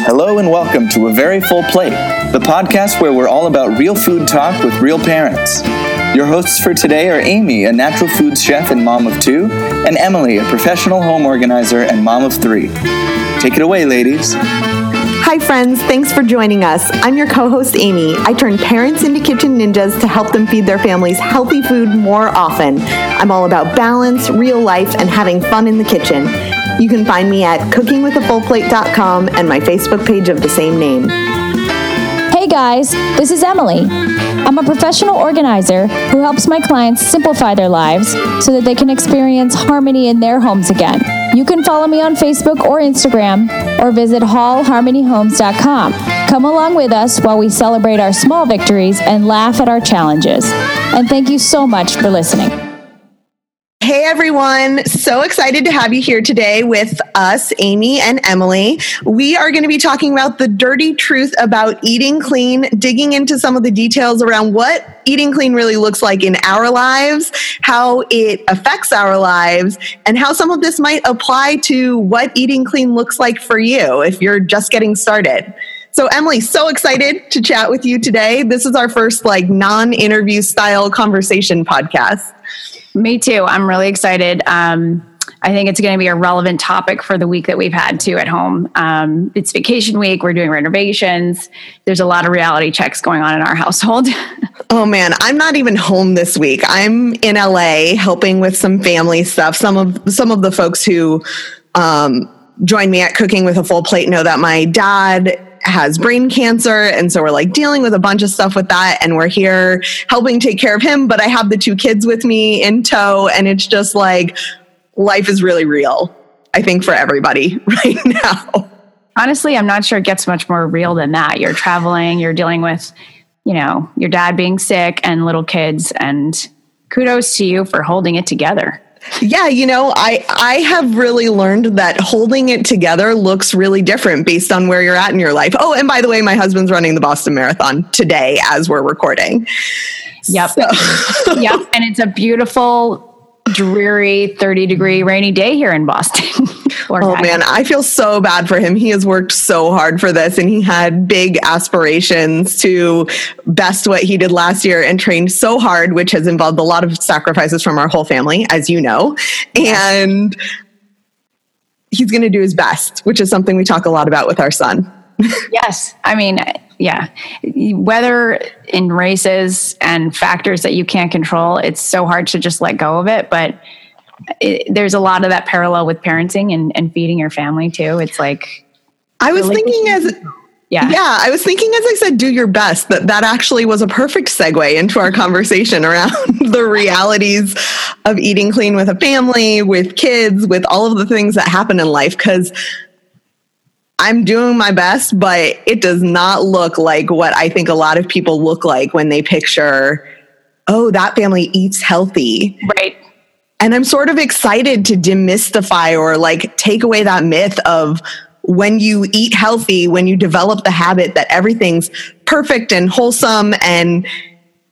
Hello and welcome to A Very Full Plate, the podcast where we're all about real food talk with real parents. Your hosts for today are Amy, a natural foods chef and mom of two, and Emily, a professional home organizer and mom of three. Take it away, ladies. Hi, friends. Thanks for joining us. I'm your co host, Amy. I turn parents into kitchen ninjas to help them feed their families healthy food more often. I'm all about balance, real life, and having fun in the kitchen. You can find me at cookingwithafullplate.com and my Facebook page of the same name. Hey guys, this is Emily. I'm a professional organizer who helps my clients simplify their lives so that they can experience harmony in their homes again. You can follow me on Facebook or Instagram or visit hallharmonyhomes.com. Come along with us while we celebrate our small victories and laugh at our challenges. And thank you so much for listening. Hey everyone, so excited to have you here today with us, Amy and Emily. We are going to be talking about the dirty truth about eating clean, digging into some of the details around what eating clean really looks like in our lives, how it affects our lives, and how some of this might apply to what eating clean looks like for you if you're just getting started. So Emily, so excited to chat with you today. This is our first like non-interview style conversation podcast. Me too. I'm really excited. Um, I think it's going to be a relevant topic for the week that we've had too at home. Um, it's vacation week. We're doing renovations. There's a lot of reality checks going on in our household. oh man, I'm not even home this week. I'm in LA helping with some family stuff. Some of some of the folks who um, join me at Cooking with a Full Plate know that my dad has brain cancer. And so we're like dealing with a bunch of stuff with that. And we're here helping take care of him. But I have the two kids with me in tow. And it's just like life is really real, I think, for everybody right now. Honestly, I'm not sure it gets much more real than that. You're traveling, you're dealing with, you know, your dad being sick and little kids. And kudos to you for holding it together yeah you know i i have really learned that holding it together looks really different based on where you're at in your life oh and by the way my husband's running the boston marathon today as we're recording yep so. yep and it's a beautiful dreary 30 degree rainy day here in Boston. oh man, I feel so bad for him. He has worked so hard for this and he had big aspirations to best what he did last year and trained so hard, which has involved a lot of sacrifices from our whole family, as you know. And he's going to do his best, which is something we talk a lot about with our son. Yes. I mean, yeah, weather in races and factors that you can't control, it's so hard to just let go of it. But it, there's a lot of that parallel with parenting and, and feeding your family too. It's like, I was really thinking as, yeah. Yeah. I was thinking, as I said, do your best, that that actually was a perfect segue into our conversation around the realities of eating clean with a family, with kids, with all of the things that happen in life. Cause I'm doing my best, but it does not look like what I think a lot of people look like when they picture, oh, that family eats healthy. Right. And I'm sort of excited to demystify or like take away that myth of when you eat healthy, when you develop the habit that everything's perfect and wholesome and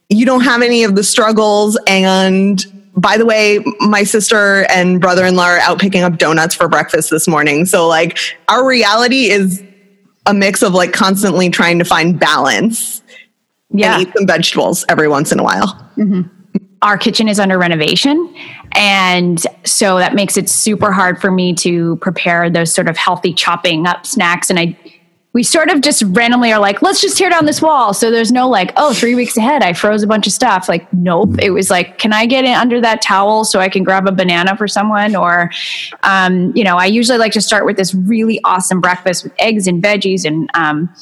you don't have any of the struggles and by the way, my sister and brother in law are out picking up donuts for breakfast this morning. So, like, our reality is a mix of like constantly trying to find balance yeah. and eat some vegetables every once in a while. Mm-hmm. Our kitchen is under renovation. And so that makes it super hard for me to prepare those sort of healthy chopping up snacks. And I, we sort of just randomly are like, let's just tear down this wall. So there's no like, oh, three weeks ahead, I froze a bunch of stuff. Like, nope. It was like, can I get in under that towel so I can grab a banana for someone? Or, um, you know, I usually like to start with this really awesome breakfast with eggs and veggies and, um,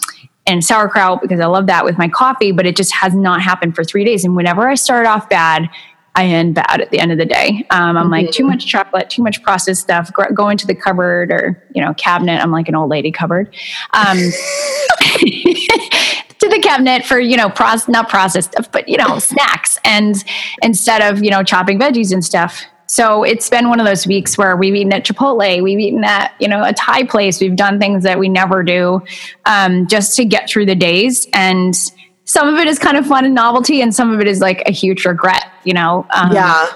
and sauerkraut because I love that with my coffee, but it just has not happened for three days. And whenever I start off bad, I end bad at the end of the day. Um, I'm mm-hmm. like too much chocolate, too much processed stuff. Go, go, into the cupboard or you know cabinet. I'm like an old lady cupboard. Um, to the cabinet for you know process not processed stuff, but you know snacks and instead of you know chopping veggies and stuff. So it's been one of those weeks where we've eaten at Chipotle, we've eaten at you know a Thai place, we've done things that we never do um, just to get through the days and some of it is kind of fun and novelty, and some of it is like a huge regret, you know? Um, yeah.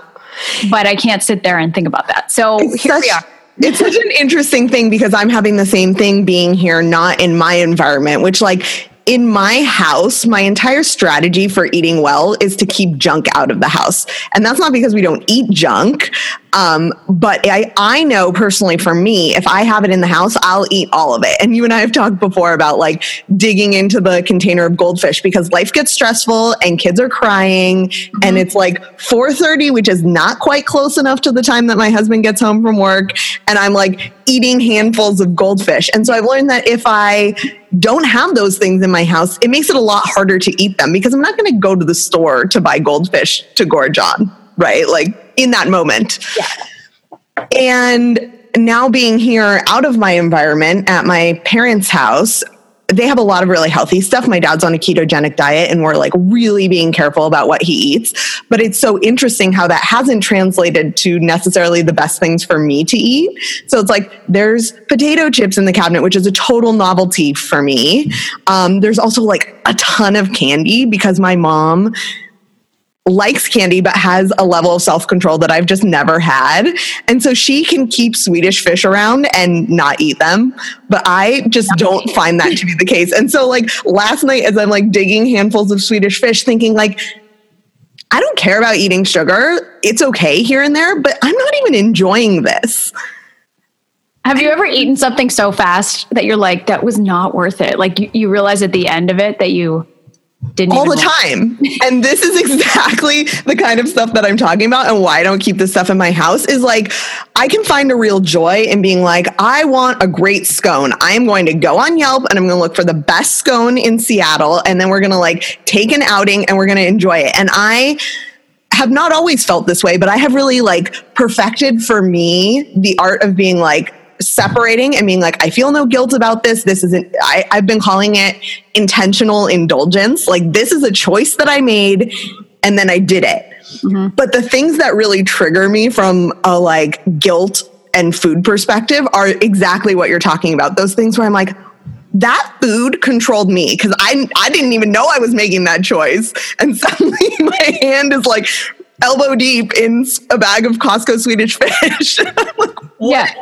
But I can't sit there and think about that. So it's here such, we are. it's such an interesting thing because I'm having the same thing being here, not in my environment, which like in my house, my entire strategy for eating well is to keep junk out of the house. And that's not because we don't eat junk. Um, but I, I know personally for me, if I have it in the house, I'll eat all of it. And you and I have talked before about like digging into the container of goldfish because life gets stressful and kids are crying mm-hmm. and it's like 4.30, which is not quite close enough to the time that my husband gets home from work. And I'm like eating handfuls of goldfish. And so I've learned that if I don't have those things in my house, it makes it a lot harder to eat them because I'm not going to go to the store to buy goldfish to gorge on, right? Like in that moment. Yeah. And now being here out of my environment at my parents' house, they have a lot of really healthy stuff. My dad's on a ketogenic diet and we're like really being careful about what he eats. But it's so interesting how that hasn't translated to necessarily the best things for me to eat. So it's like there's potato chips in the cabinet, which is a total novelty for me. Um, there's also like a ton of candy because my mom likes candy but has a level of self-control that I've just never had. And so she can keep Swedish fish around and not eat them, but I just don't find that to be the case. And so like last night as I'm like digging handfuls of Swedish fish thinking like I don't care about eating sugar. It's okay here and there, but I'm not even enjoying this. Have you ever eaten something so fast that you're like, that was not worth it? Like you, you realize at the end of it that you didn't all the time. and this is exactly the kind of stuff that I'm talking about and why I don't keep this stuff in my house is like I can find a real joy in being like I want a great scone. I am going to go on Yelp and I'm going to look for the best scone in Seattle and then we're going to like take an outing and we're going to enjoy it. And I have not always felt this way, but I have really like perfected for me the art of being like separating and being like, I feel no guilt about this. This isn't, I, I've been calling it intentional indulgence. Like, this is a choice that I made and then I did it. Mm-hmm. But the things that really trigger me from a like guilt and food perspective are exactly what you're talking about. Those things where I'm like, that food controlled me because I I didn't even know I was making that choice, and suddenly my hand is like elbow deep in a bag of Costco Swedish fish. like, yeah,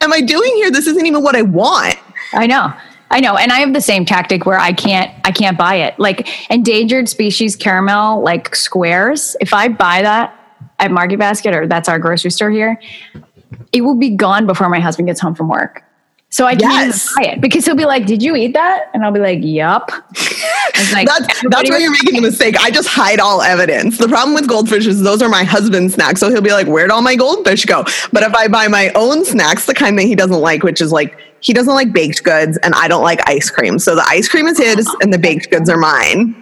am I doing here? This isn't even what I want. I know. I know. And I have the same tactic where I can't I can't buy it. Like endangered species caramel like squares, if I buy that at Market Basket or that's our grocery store here, it will be gone before my husband gets home from work. So I can't yes. buy it because he'll be like, "Did you eat that?" And I'll be like, "Yup." Like, that's that's where you're making a mistake. I just hide all evidence. The problem with goldfish is those are my husband's snacks, so he'll be like, "Where'd all my goldfish go?" But if I buy my own snacks, the kind that he doesn't like, which is like he doesn't like baked goods, and I don't like ice cream, so the ice cream is his, and the baked goods are mine.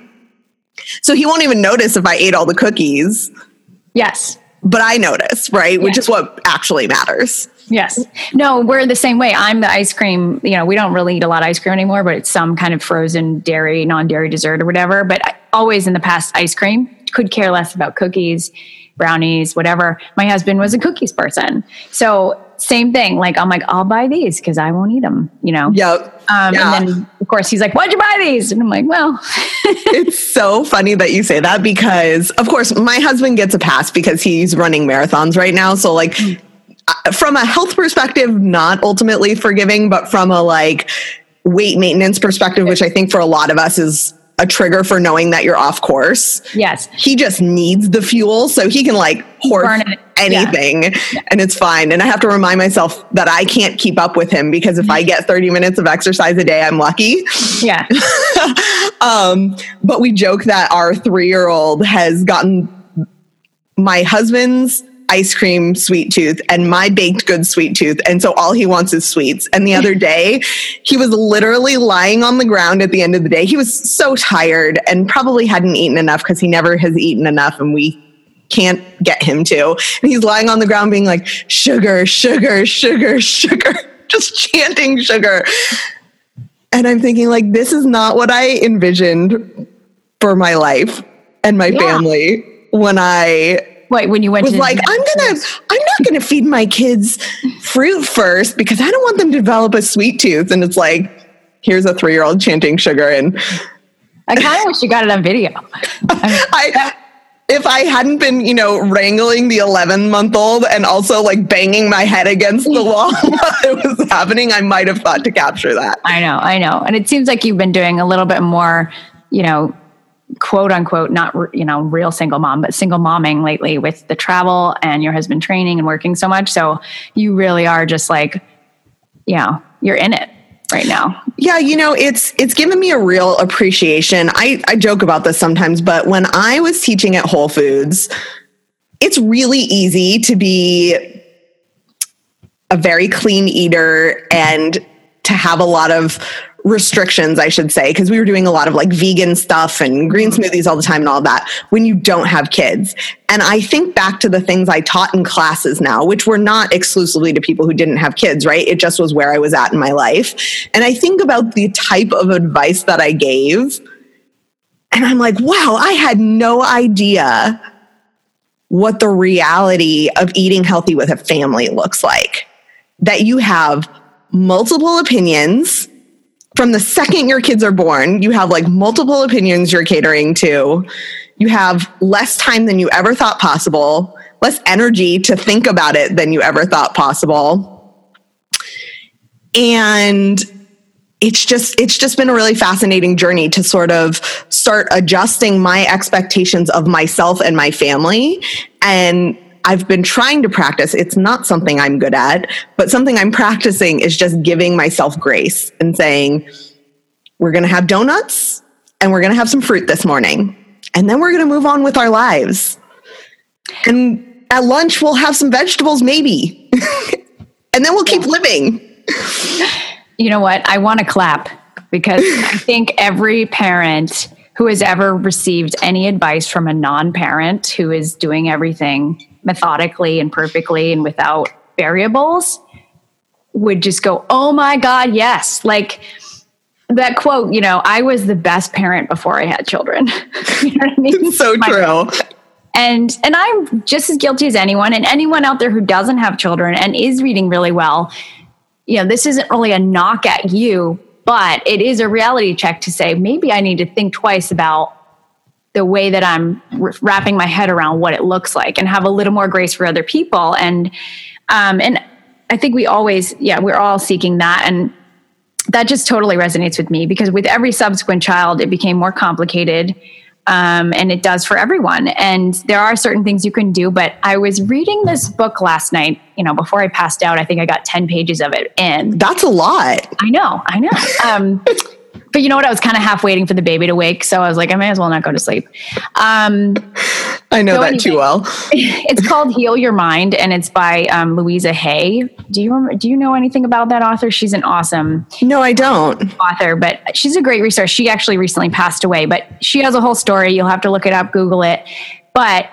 So he won't even notice if I ate all the cookies. Yes, but I notice, right? Which is what actually matters. Yes. No, we're the same way. I'm the ice cream, you know, we don't really eat a lot of ice cream anymore, but it's some kind of frozen dairy, non dairy dessert or whatever. But I, always in the past, ice cream, could care less about cookies, brownies, whatever. My husband was a cookies person. So, same thing. Like, I'm like, I'll buy these because I won't eat them, you know? Yep. Um, yeah. And then, of course, he's like, Why'd you buy these? And I'm like, Well, it's so funny that you say that because, of course, my husband gets a pass because he's running marathons right now. So, like, mm from a health perspective, not ultimately forgiving, but from a like weight maintenance perspective, which I think for a lot of us is a trigger for knowing that you're off course. Yes. He just needs the fuel so he can like horse anything yeah. and it's fine. And I have to remind myself that I can't keep up with him because if I get 30 minutes of exercise a day, I'm lucky. Yeah. um, but we joke that our three year old has gotten my husband's ice cream sweet tooth and my baked goods sweet tooth. And so all he wants is sweets. And the other day, he was literally lying on the ground at the end of the day. He was so tired and probably hadn't eaten enough because he never has eaten enough. And we can't get him to. And he's lying on the ground being like, sugar, sugar, sugar, sugar, just chanting sugar. And I'm thinking, like, this is not what I envisioned for my life and my yeah. family when I Wait, when you went was to like, I'm gonna, I'm not gonna feed my kids fruit first because I don't want them to develop a sweet tooth. And it's like, here's a three year old chanting sugar. And I kind of wish you got it on video. I, if I hadn't been, you know, wrangling the 11 month old and also like banging my head against the wall while it was happening, I might have thought to capture that. I know, I know. And it seems like you've been doing a little bit more, you know, quote unquote, not, you know, real single mom, but single momming lately with the travel and your husband training and working so much. So you really are just like, yeah, you're in it right now. Yeah, you know, it's it's given me a real appreciation. I I joke about this sometimes, but when I was teaching at Whole Foods, it's really easy to be a very clean eater and to have a lot of restrictions, I should say, because we were doing a lot of like vegan stuff and green mm-hmm. smoothies all the time and all that when you don't have kids. And I think back to the things I taught in classes now, which were not exclusively to people who didn't have kids, right? It just was where I was at in my life. And I think about the type of advice that I gave. And I'm like, wow, I had no idea what the reality of eating healthy with a family looks like. That you have multiple opinions from the second your kids are born, you have like multiple opinions you're catering to. You have less time than you ever thought possible, less energy to think about it than you ever thought possible. And it's just it's just been a really fascinating journey to sort of start adjusting my expectations of myself and my family and I've been trying to practice. It's not something I'm good at, but something I'm practicing is just giving myself grace and saying, we're going to have donuts and we're going to have some fruit this morning. And then we're going to move on with our lives. And at lunch, we'll have some vegetables, maybe. and then we'll keep living. You know what? I want to clap because I think every parent who has ever received any advice from a non parent who is doing everything methodically and perfectly and without variables would just go, oh my God, yes. Like that quote, you know, I was the best parent before I had children. you know what I mean? so true. And and I'm just as guilty as anyone and anyone out there who doesn't have children and is reading really well. You know, this isn't really a knock at you, but it is a reality check to say maybe I need to think twice about the way that I'm wrapping my head around what it looks like and have a little more grace for other people. And, um, and I think we always, yeah, we're all seeking that. And that just totally resonates with me because with every subsequent child, it became more complicated. Um, and it does for everyone. And there are certain things you can do. But I was reading this book last night, you know, before I passed out. I think I got 10 pages of it in. That's a lot. I know, I know. Um, but you know what? I was kind of half waiting for the baby to wake, so I was like, I may as well not go to sleep. Um, I know so that anyway, too well. it's called Heal Your Mind, and it's by um, Louisa Hay. Do you remember, do you know anything about that author? She's an awesome. No, I don't. Author, but she's a great resource. She actually recently passed away, but she has a whole story. You'll have to look it up, Google it. But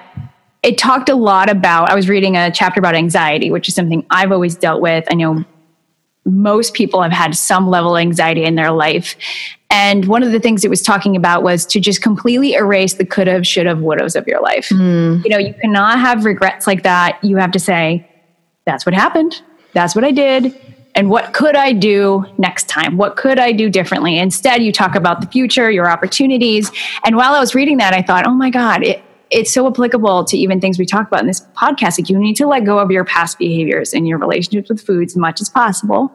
it talked a lot about. I was reading a chapter about anxiety, which is something I've always dealt with. I know most people have had some level of anxiety in their life. And one of the things it was talking about was to just completely erase the could have, should have, would have of your life. Mm. You know, you cannot have regrets like that. You have to say, that's what happened. That's what I did. And what could I do next time? What could I do differently? Instead, you talk about the future, your opportunities. And while I was reading that, I thought, oh my God, it, it's so applicable to even things we talk about in this podcast. Like you need to let go of your past behaviors and your relationships with foods as much as possible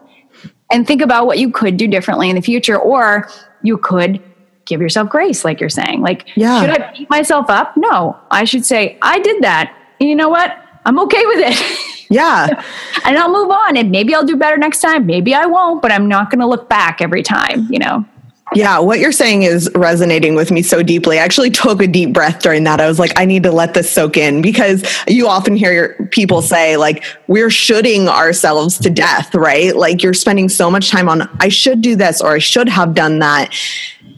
and think about what you could do differently in the future. Or you could give yourself grace, like you're saying. Like, yeah. should I beat myself up? No, I should say, I did that. And you know what? I'm okay with it. Yeah. and I'll move on and maybe I'll do better next time. Maybe I won't, but I'm not going to look back every time, you know? Yeah, what you're saying is resonating with me so deeply. I actually took a deep breath during that. I was like, I need to let this soak in because you often hear people say, like, we're shoulding ourselves to death, right? Like, you're spending so much time on, I should do this or I should have done that.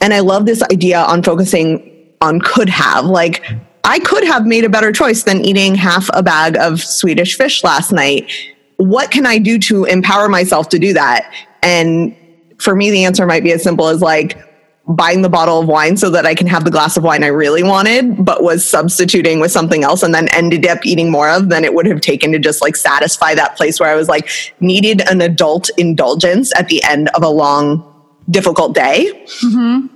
And I love this idea on focusing on could have. Like, I could have made a better choice than eating half a bag of Swedish fish last night. What can I do to empower myself to do that? And for me, the answer might be as simple as like buying the bottle of wine so that I can have the glass of wine I really wanted, but was substituting with something else and then ended up eating more of than it would have taken to just like satisfy that place where I was like needed an adult indulgence at the end of a long, difficult day. Mm-hmm.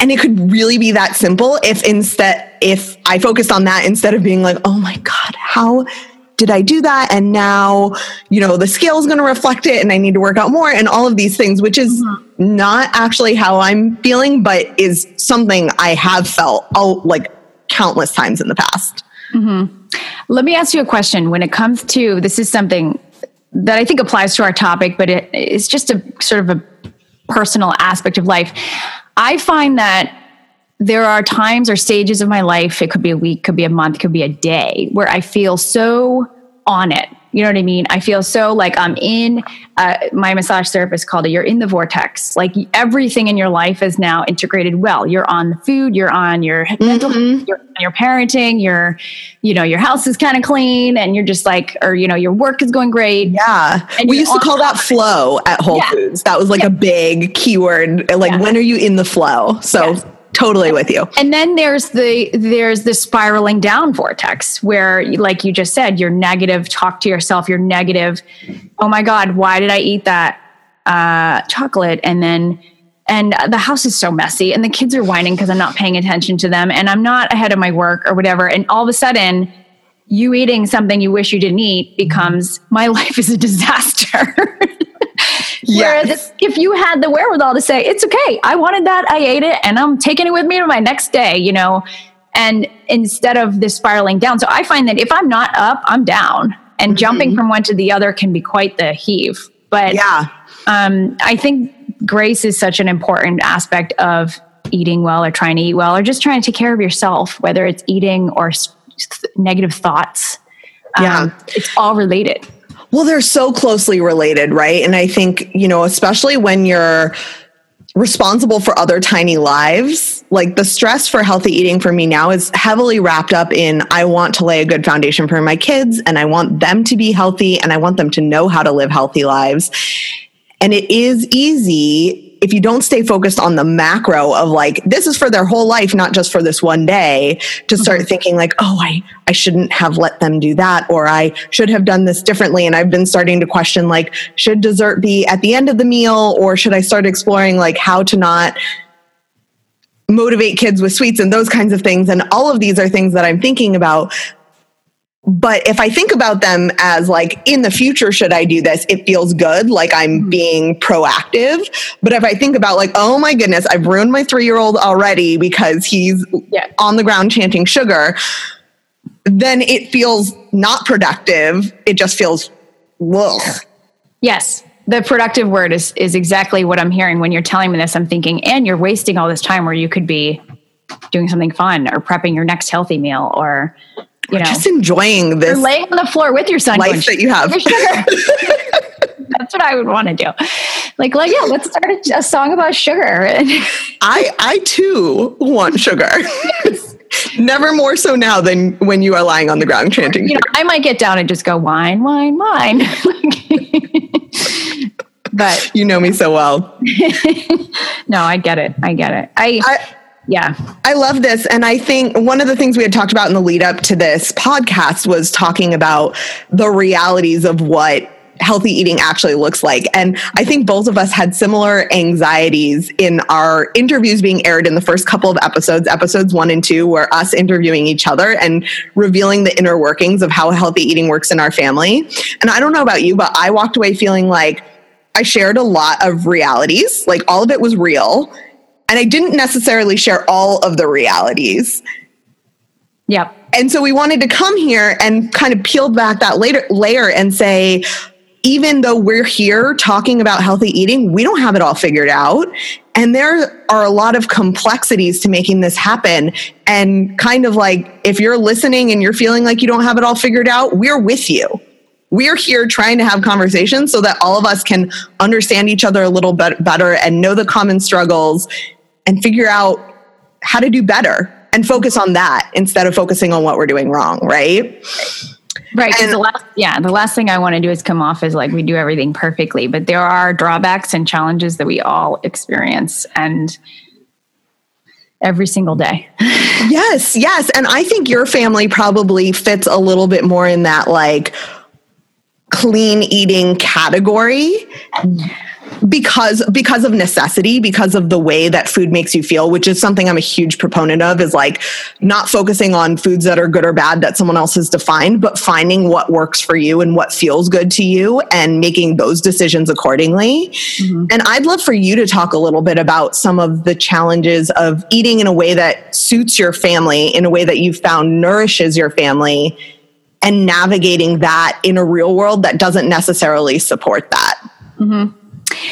And it could really be that simple if instead, if I focused on that instead of being like, oh my God, how did I do that? And now, you know, the scale is going to reflect it and I need to work out more and all of these things, which is mm-hmm. not actually how I'm feeling, but is something I have felt all, like countless times in the past. Mm-hmm. Let me ask you a question. When it comes to this, is something that I think applies to our topic, but it, it's just a sort of a personal aspect of life. I find that there are times or stages of my life, it could be a week, could be a month, could be a day, where I feel so on it you know what I mean? I feel so like I'm in, uh, my massage therapist called it, you're in the vortex. Like everything in your life is now integrated well. You're on the food, you're on your mm-hmm. mental, you're on your parenting, your, you know, your house is kind of clean and you're just like, or, you know, your work is going great. Yeah. we used to call that flow at Whole yeah. Foods. That was like yeah. a big keyword. Like, yeah. when are you in the flow? So, totally with you. And then there's the there's the spiraling down vortex where like you just said you're negative talk to yourself you're negative. Oh my god why did i eat that uh, chocolate? And then and the house is so messy and the kids are whining because i'm not paying attention to them and i'm not ahead of my work or whatever. And all of a sudden you eating something you wish you didn't eat becomes my life is a disaster Yes. Whereas if you had the wherewithal to say, it's okay, I wanted that, I ate it, and I'm taking it with me to my next day, you know, and instead of this spiraling down. So I find that if I'm not up, I'm down. And mm-hmm. jumping from one to the other can be quite the heave. But yeah, um, I think grace is such an important aspect of eating well or trying to eat well or just trying to take care of yourself, whether it's eating or negative thoughts. Yeah. Um, it's all related. Well, they're so closely related, right? And I think, you know, especially when you're responsible for other tiny lives, like the stress for healthy eating for me now is heavily wrapped up in I want to lay a good foundation for my kids and I want them to be healthy and I want them to know how to live healthy lives. And it is easy if you don't stay focused on the macro of like this is for their whole life not just for this one day to start mm-hmm. thinking like oh i i shouldn't have let them do that or i should have done this differently and i've been starting to question like should dessert be at the end of the meal or should i start exploring like how to not motivate kids with sweets and those kinds of things and all of these are things that i'm thinking about but if I think about them as like in the future, should I do this? It feels good, like I'm mm-hmm. being proactive. But if I think about like, oh my goodness, I've ruined my three year old already because he's yeah. on the ground chanting sugar, then it feels not productive. It just feels, ugh. Yes. The productive word is is exactly what I'm hearing when you're telling me this. I'm thinking, and you're wasting all this time where you could be doing something fun or prepping your next healthy meal or you know, just enjoying this. Laying on the floor with your son. Life that you have. That's what I would want to do. Like, like, yeah, let's start a, a song about sugar. I, I too want sugar. Yes. Never more so now than when you are lying on the ground chanting. You know, I might get down and just go wine, wine, wine. but you know me so well. no, I get it. I get it. I, I yeah. I love this. And I think one of the things we had talked about in the lead up to this podcast was talking about the realities of what healthy eating actually looks like. And I think both of us had similar anxieties in our interviews being aired in the first couple of episodes. Episodes one and two were us interviewing each other and revealing the inner workings of how healthy eating works in our family. And I don't know about you, but I walked away feeling like I shared a lot of realities, like all of it was real and I didn't necessarily share all of the realities. Yep. And so we wanted to come here and kind of peel back that later layer and say, even though we're here talking about healthy eating, we don't have it all figured out. And there are a lot of complexities to making this happen. And kind of like, if you're listening and you're feeling like you don't have it all figured out, we're with you we're here trying to have conversations so that all of us can understand each other a little bit better and know the common struggles and figure out how to do better and focus on that instead of focusing on what we're doing wrong, right? Right. And the last, yeah, the last thing I want to do is come off as like we do everything perfectly, but there are drawbacks and challenges that we all experience and every single day. yes, yes. And I think your family probably fits a little bit more in that like clean eating category because because of necessity because of the way that food makes you feel which is something i'm a huge proponent of is like not focusing on foods that are good or bad that someone else has defined but finding what works for you and what feels good to you and making those decisions accordingly mm-hmm. and i'd love for you to talk a little bit about some of the challenges of eating in a way that suits your family in a way that you found nourishes your family and navigating that in a real world that doesn't necessarily support that mm-hmm.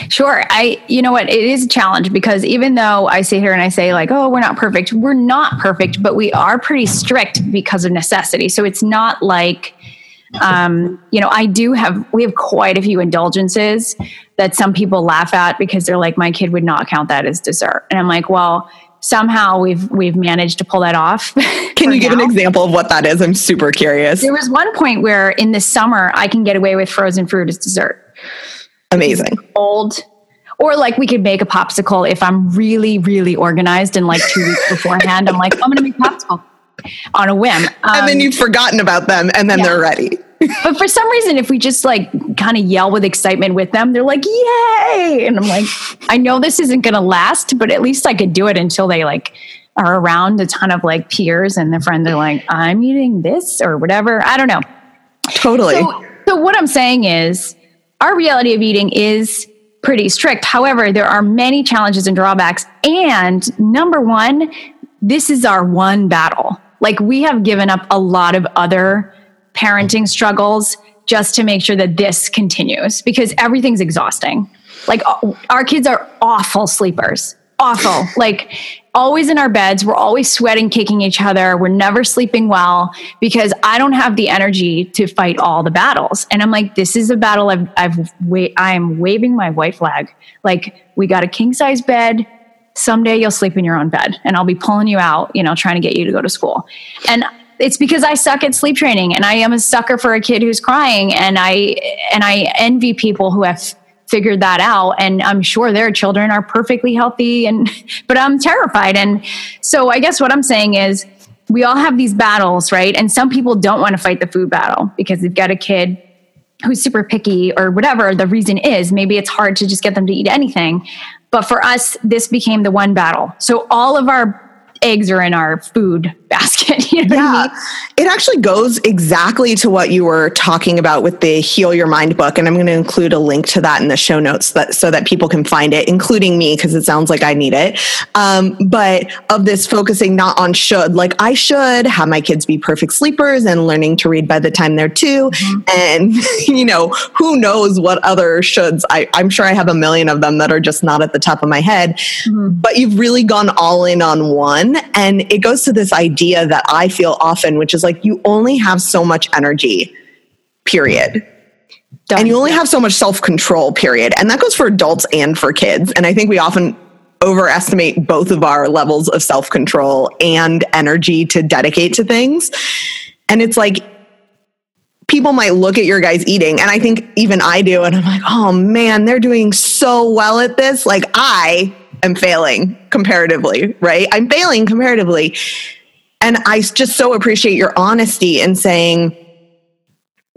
Sure. I, you know what? It is a challenge because even though I sit here and I say, like, oh, we're not perfect, we're not perfect, but we are pretty strict because of necessity. So it's not like, um, you know, I do have, we have quite a few indulgences that some people laugh at because they're like, my kid would not count that as dessert. And I'm like, well, somehow we've we've managed to pull that off. Can you give now. an example of what that is? I'm super curious. There was one point where in the summer I can get away with frozen fruit as dessert. Amazing. Old. Or like we could make a popsicle if I'm really, really organized and like two weeks beforehand, I'm like, I'm going to make popsicle on a whim. Um, and then um, you've forgotten about them and then yeah. they're ready. but for some reason, if we just like kind of yell with excitement with them, they're like, yay. And I'm like, I know this isn't going to last, but at least I could do it until they like are around a ton of like peers and their friends are like, I'm eating this or whatever. I don't know. Totally. So, so what I'm saying is, our reality of eating is pretty strict. However, there are many challenges and drawbacks. And number one, this is our one battle. Like we have given up a lot of other parenting struggles just to make sure that this continues because everything's exhausting. Like uh, our kids are awful sleepers awful. like always in our beds. We're always sweating, kicking each other. We're never sleeping well because I don't have the energy to fight all the battles. And I'm like, this is a battle I've, I've wa- I am waving my white flag. Like we got a king size bed. Someday you'll sleep in your own bed and I'll be pulling you out, you know, trying to get you to go to school. And it's because I suck at sleep training and I am a sucker for a kid who's crying and I and I envy people who have figured that out. And i'm sure their children are perfectly healthy and but i'm terrified. And so i guess what i'm saying is we all have these battles right? And some people don't want to fight the food battle because they've got a kid who's super picky or whatever the reason is. Maybe it's hard to just get them to eat anything. But for us this became the one battle. So all of our eggs are in our food basket. You know yeah. I mean? It actually goes exactly to what you were talking about with the Heal Your Mind book. And I'm going to include a link to that in the show notes that, so that people can find it, including me, because it sounds like I need it. Um, but of this focusing not on should, like I should have my kids be perfect sleepers and learning to read by the time they're 2 mm-hmm. And, you know, who knows what other shoulds. I, I'm sure I have a million of them that are just not at the top of my head. Mm-hmm. But you've really gone all in on one. And it goes to this idea that I feel often, which is like you only have so much energy, period. And you only have so much self control, period. And that goes for adults and for kids. And I think we often overestimate both of our levels of self control and energy to dedicate to things. And it's like, people might look at your guys eating, and I think even I do, and I'm like, oh man, they're doing so well at this. Like, I am failing comparatively, right? I'm failing comparatively. And I just so appreciate your honesty in saying,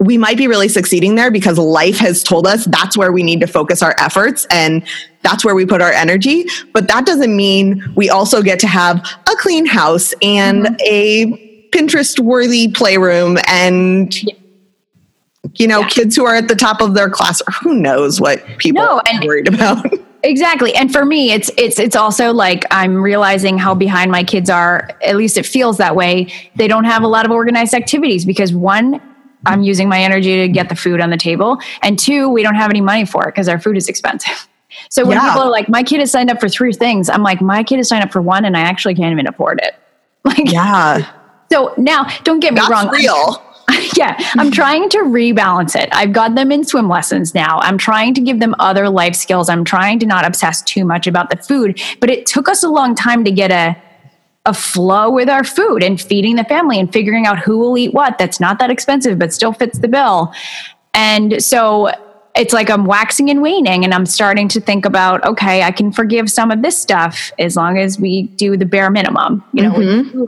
we might be really succeeding there because life has told us that's where we need to focus our efforts and that's where we put our energy. But that doesn't mean we also get to have a clean house and mm-hmm. a Pinterest worthy playroom and, you know, yeah. kids who are at the top of their class or who knows what people no, are worried about. Exactly. And for me, it's it's it's also like I'm realizing how behind my kids are. At least it feels that way. They don't have a lot of organized activities because one, I'm using my energy to get the food on the table, and two, we don't have any money for it because our food is expensive. So when yeah. people are like, "My kid has signed up for three things," I'm like, "My kid has signed up for one, and I actually can't even afford it." Like, yeah. So now, don't get me That's wrong. Real. yeah, I'm trying to rebalance it. I've got them in swim lessons now. I'm trying to give them other life skills. I'm trying to not obsess too much about the food, but it took us a long time to get a a flow with our food and feeding the family and figuring out who will eat what. That's not that expensive, but still fits the bill. And so it's like I'm waxing and waning, and I'm starting to think about, okay, I can forgive some of this stuff as long as we do the bare minimum, you know. Mm-hmm.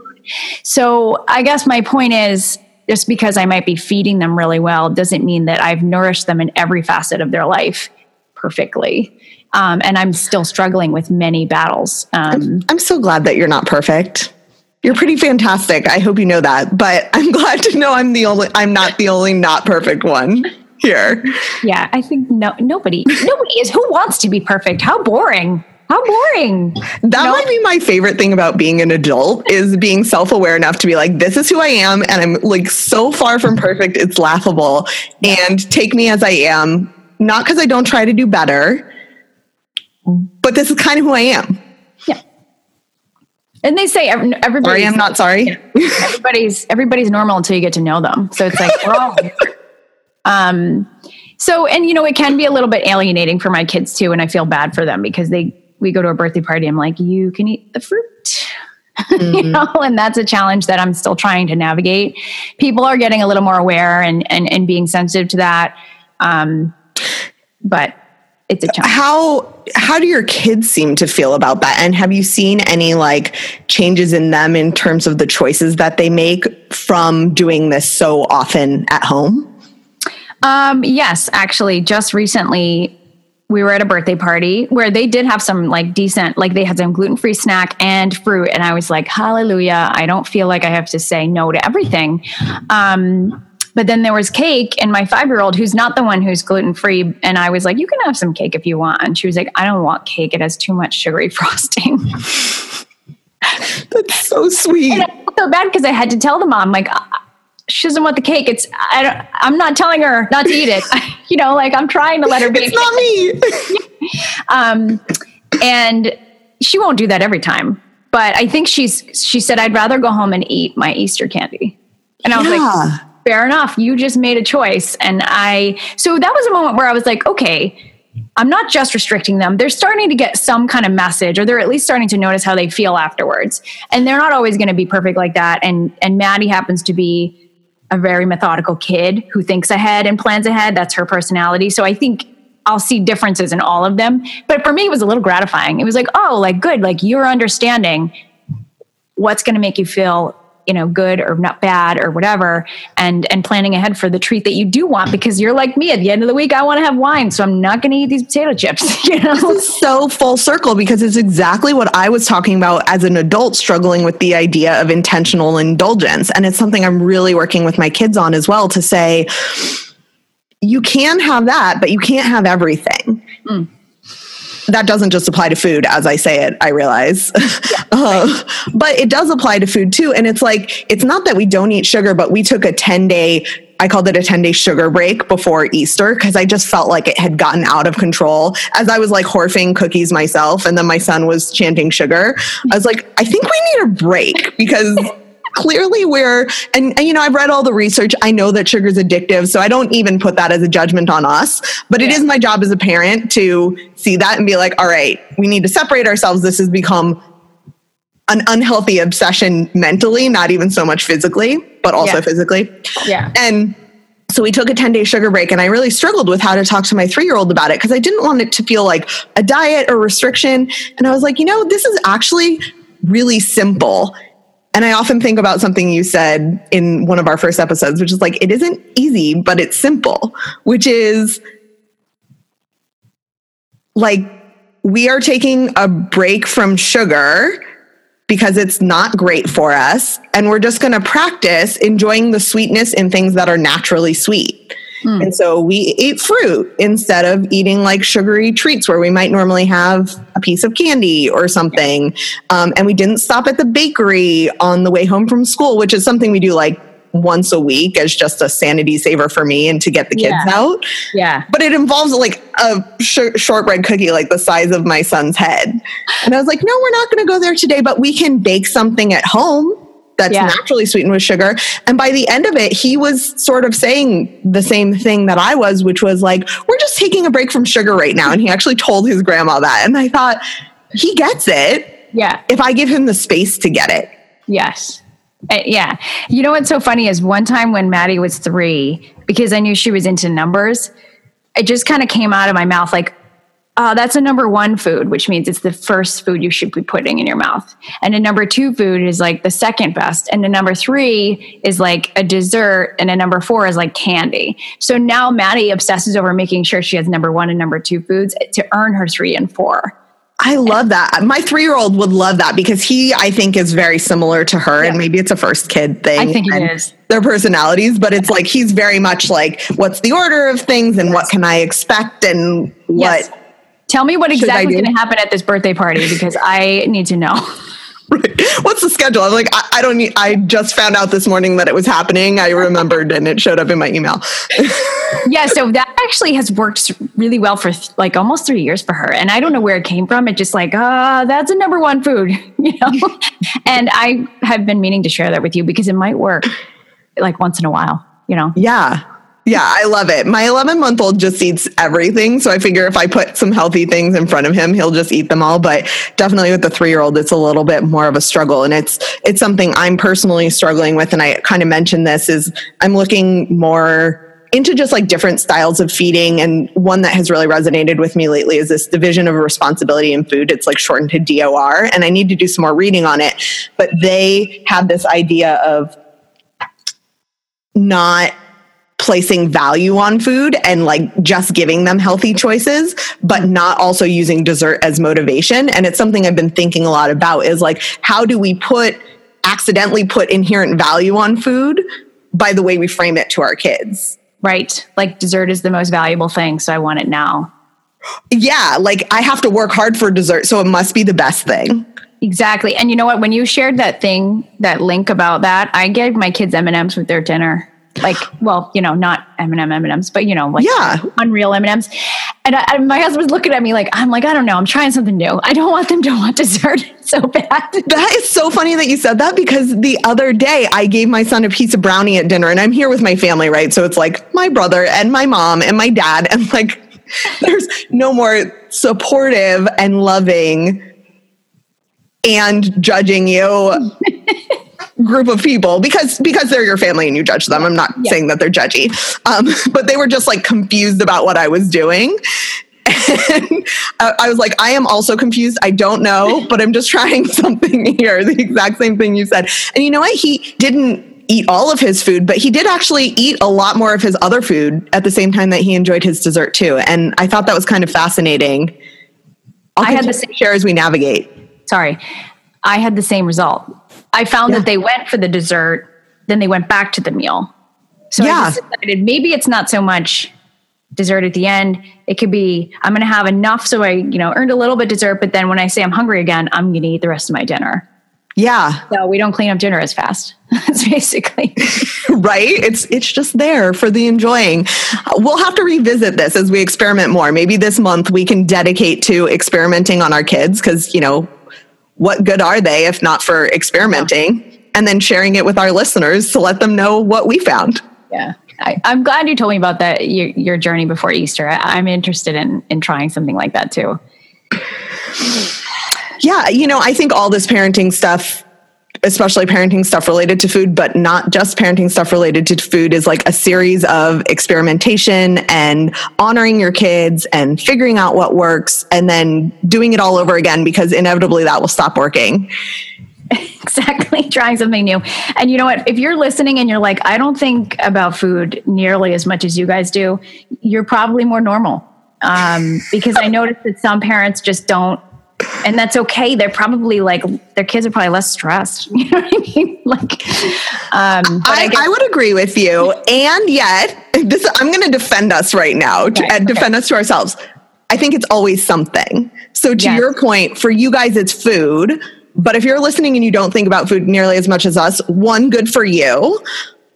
So I guess my point is just because I might be feeding them really well doesn't mean that I've nourished them in every facet of their life. perfectly. Um, and I'm still struggling with many battles. Um, I'm so glad that you're not perfect. You're pretty fantastic. I hope you know that. But I'm glad to know I'm the only I'm not the only not perfect one here. Yeah, I think no nobody nobody is who wants to be perfect. How boring. How boring. That might be my favorite thing about being an adult is being self-aware enough to be like, this is who I am. And I'm like so far from perfect, it's laughable. And take me as I am, not because I don't try to do better, but this is kind of who I am. Yeah. And they say everybody. Sorry, I'm not sorry. everybody's everybody's normal until you get to know them. So it's like we're all. um. So and you know it can be a little bit alienating for my kids too, and I feel bad for them because they we go to a birthday party. I'm like, you can eat the fruit. Mm-hmm. you know, and that's a challenge that I'm still trying to navigate. People are getting a little more aware and and and being sensitive to that. Um, but it's a challenge. How how do your kids seem to feel about that? And have you seen any like changes in them in terms of the choices that they make from doing this so often at home? Um, yes, actually, just recently we were at a birthday party where they did have some like decent, like they had some gluten free snack and fruit. And I was like, hallelujah. I don't feel like I have to say no to everything. Um, but then there was cake, and my five year old, who's not the one who's gluten free, and I was like, "You can have some cake if you want." And she was like, "I don't want cake; it has too much sugary frosting." That's so sweet. And I felt so bad because I had to tell the mom, like, she doesn't want the cake. It's I don't, I'm not telling her not to eat it. you know, like I'm trying to let her be. It's not me. um, and she won't do that every time. But I think she's she said I'd rather go home and eat my Easter candy. And I was yeah. like, fair enough. You just made a choice. And I, so that was a moment where I was like, okay, I'm not just restricting them. They're starting to get some kind of message, or they're at least starting to notice how they feel afterwards. And they're not always going to be perfect like that. And and Maddie happens to be a very methodical kid who thinks ahead and plans ahead. That's her personality. So I think I'll see differences in all of them. But for me, it was a little gratifying. It was like, oh, like good, like you're understanding what's going to make you feel you know good or not bad or whatever and and planning ahead for the treat that you do want because you're like me at the end of the week i want to have wine so i'm not going to eat these potato chips you know? This is so full circle because it's exactly what i was talking about as an adult struggling with the idea of intentional indulgence and it's something i'm really working with my kids on as well to say you can have that but you can't have everything. Mm that doesn't just apply to food as I say it, I realize. Yeah, uh, but it does apply to food too. And it's like, it's not that we don't eat sugar, but we took a 10 day, I called it a 10 day sugar break before Easter because I just felt like it had gotten out of control as I was like horfing cookies myself. And then my son was chanting sugar. I was like, I think we need a break because clearly we're and, and, you know i've read all the research i know that sugar is addictive so i don't even put that as a judgment on us but it yeah. is my job as a parent to see that and be like all right we need to separate ourselves this has become an unhealthy obsession mentally not even so much physically but also yeah. physically yeah and so we took a 10 day sugar break and I really struggled with how to talk to my three year old about it because I didn't want it to feel like a diet or restriction. And I was like, you know, this is actually really simple. And I often think about something you said in one of our first episodes, which is like, it isn't easy, but it's simple, which is like, we are taking a break from sugar because it's not great for us. And we're just going to practice enjoying the sweetness in things that are naturally sweet. Hmm. And so we ate fruit instead of eating like sugary treats where we might normally have a piece of candy or something. Um, and we didn't stop at the bakery on the way home from school, which is something we do like once a week as just a sanity saver for me and to get the kids yeah. out. Yeah. But it involves like a sh- shortbread cookie like the size of my son's head. And I was like, no, we're not going to go there today, but we can bake something at home that's yeah. naturally sweetened with sugar. And by the end of it, he was sort of saying the same thing that I was, which was like, we're just taking a break from sugar right now. And he actually told his grandma that. And I thought, he gets it. Yeah. If I give him the space to get it. Yes. Uh, yeah. You know what's so funny is one time when Maddie was three, because I knew she was into numbers, it just kind of came out of my mouth like, uh, that's a number one food, which means it's the first food you should be putting in your mouth. And a number two food is like the second best. And a number three is like a dessert. And a number four is like candy. So now Maddie obsesses over making sure she has number one and number two foods to earn her three and four. I love that. My three year old would love that because he, I think, is very similar to her. Yeah. And maybe it's a first kid thing. I think it is. Their personalities, but it's like he's very much like, what's the order of things and yes. what can I expect and what. Yes. Tell me what exactly is going to happen at this birthday party because I need to know. Right. What's the schedule? I'm like, I, I, don't need, I just found out this morning that it was happening. I remembered and it showed up in my email. yeah. So that actually has worked really well for th- like almost three years for her. And I don't know where it came from. It just like, ah, uh, that's a number one food, you know? and I have been meaning to share that with you because it might work like once in a while, you know? Yeah. Yeah, I love it. My 11 month old just eats everything. So I figure if I put some healthy things in front of him, he'll just eat them all. But definitely with the three year old, it's a little bit more of a struggle. And it's, it's something I'm personally struggling with. And I kind of mentioned this is I'm looking more into just like different styles of feeding. And one that has really resonated with me lately is this division of responsibility in food. It's like shortened to DOR. And I need to do some more reading on it. But they have this idea of not placing value on food and like just giving them healthy choices, but not also using dessert as motivation. And it's something I've been thinking a lot about is like, how do we put accidentally put inherent value on food by the way we frame it to our kids? Right. Like dessert is the most valuable thing. So I want it now. Yeah. Like I have to work hard for dessert. So it must be the best thing. Exactly. And you know what? When you shared that thing, that link about that, I gave my kids M&Ms with their dinner like well you know not m&m m&ms but you know like yeah. unreal m&ms and I, my husband's looking at me like i'm like i don't know i'm trying something new. I don't want them to want dessert. So bad. That is so funny that you said that because the other day i gave my son a piece of brownie at dinner and i'm here with my family right? So it's like my brother and my mom and my dad and like there's no more supportive and loving and judging you group of people because because they're your family and you judge them. I'm not yeah. saying that they're judgy, um, but they were just like confused about what I was doing. And I was like, I am also confused. I don't know, but I'm just trying something here. The exact same thing you said. And you know what? He didn't eat all of his food, but he did actually eat a lot more of his other food at the same time that he enjoyed his dessert too. And I thought that was kind of fascinating. I'll I had the same share as we navigate. Sorry. I had the same result. I found yeah. that they went for the dessert, then they went back to the meal. So yeah. I decided maybe it's not so much dessert at the end. It could be I'm going to have enough so I, you know, earned a little bit dessert, but then when I say I'm hungry again, I'm going to eat the rest of my dinner. Yeah. So we don't clean up dinner as fast. That's basically right. It's it's just there for the enjoying. We'll have to revisit this as we experiment more. Maybe this month we can dedicate to experimenting on our kids because you know what good are they if not for experimenting and then sharing it with our listeners to let them know what we found? Yeah. I, am glad you told me about that your, your journey before easter. I, i'm interested in in trying something like that too. Yeah you know i think all this parenting stuff especially parenting stuff related to food, but not just parenting stuff related to food, is like a series of experimentation and honoring your kids and figuring out what works and then doing it all over again because inevitably that will stop working. Exactly, trying something new. And you know what? If you're listening and you're like, I don't think about food nearly as much as you guys do, you're probably more normal. Um, because I noticed that some parents just don't and that's okay. They're probably like their kids are probably less stressed. You know what I mean? Like, um, I, I, I, would agree with you. And yet, this I'm going to defend us right now to, and defend us to ourselves. I think it's always something. So to yes. your point, for you guys, it's food. But if you're listening and you don't think about food nearly as much as us, one, good for you.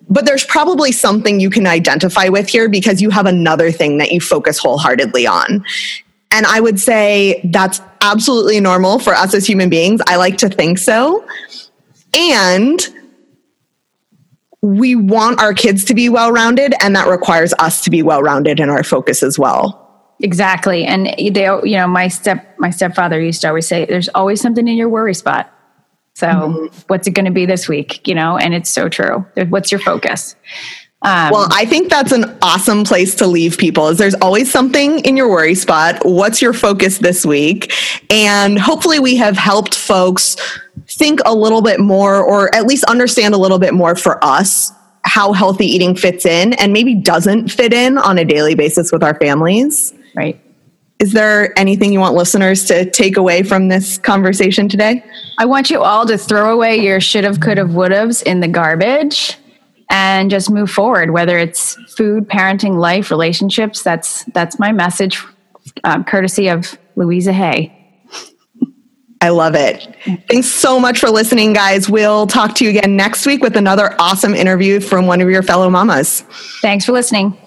But there's probably something you can identify with here because you have another thing that you focus wholeheartedly on. And I would say that's absolutely normal for us as human beings. I like to think so. And we want our kids to be well rounded, and that requires us to be well rounded in our focus as well. Exactly. And they, you know, my step, my stepfather used to always say, there's always something in your worry spot. So mm-hmm. what's it going to be this week? You know, and it's so true. What's your focus? Um, well, I think that's an awesome place to leave people. Is there's always something in your worry spot. What's your focus this week? And hopefully, we have helped folks think a little bit more, or at least understand a little bit more for us how healthy eating fits in and maybe doesn't fit in on a daily basis with our families. Right. Is there anything you want listeners to take away from this conversation today? I want you all to throw away your should have, could have, would have's in the garbage and just move forward. Whether it's food, parenting, life, relationships. That's that's my message, um, courtesy of Louise Hay. I love it. Thanks so much for listening, guys. We'll talk to you again next week with another awesome interview from one of your fellow mamas. Thanks for listening.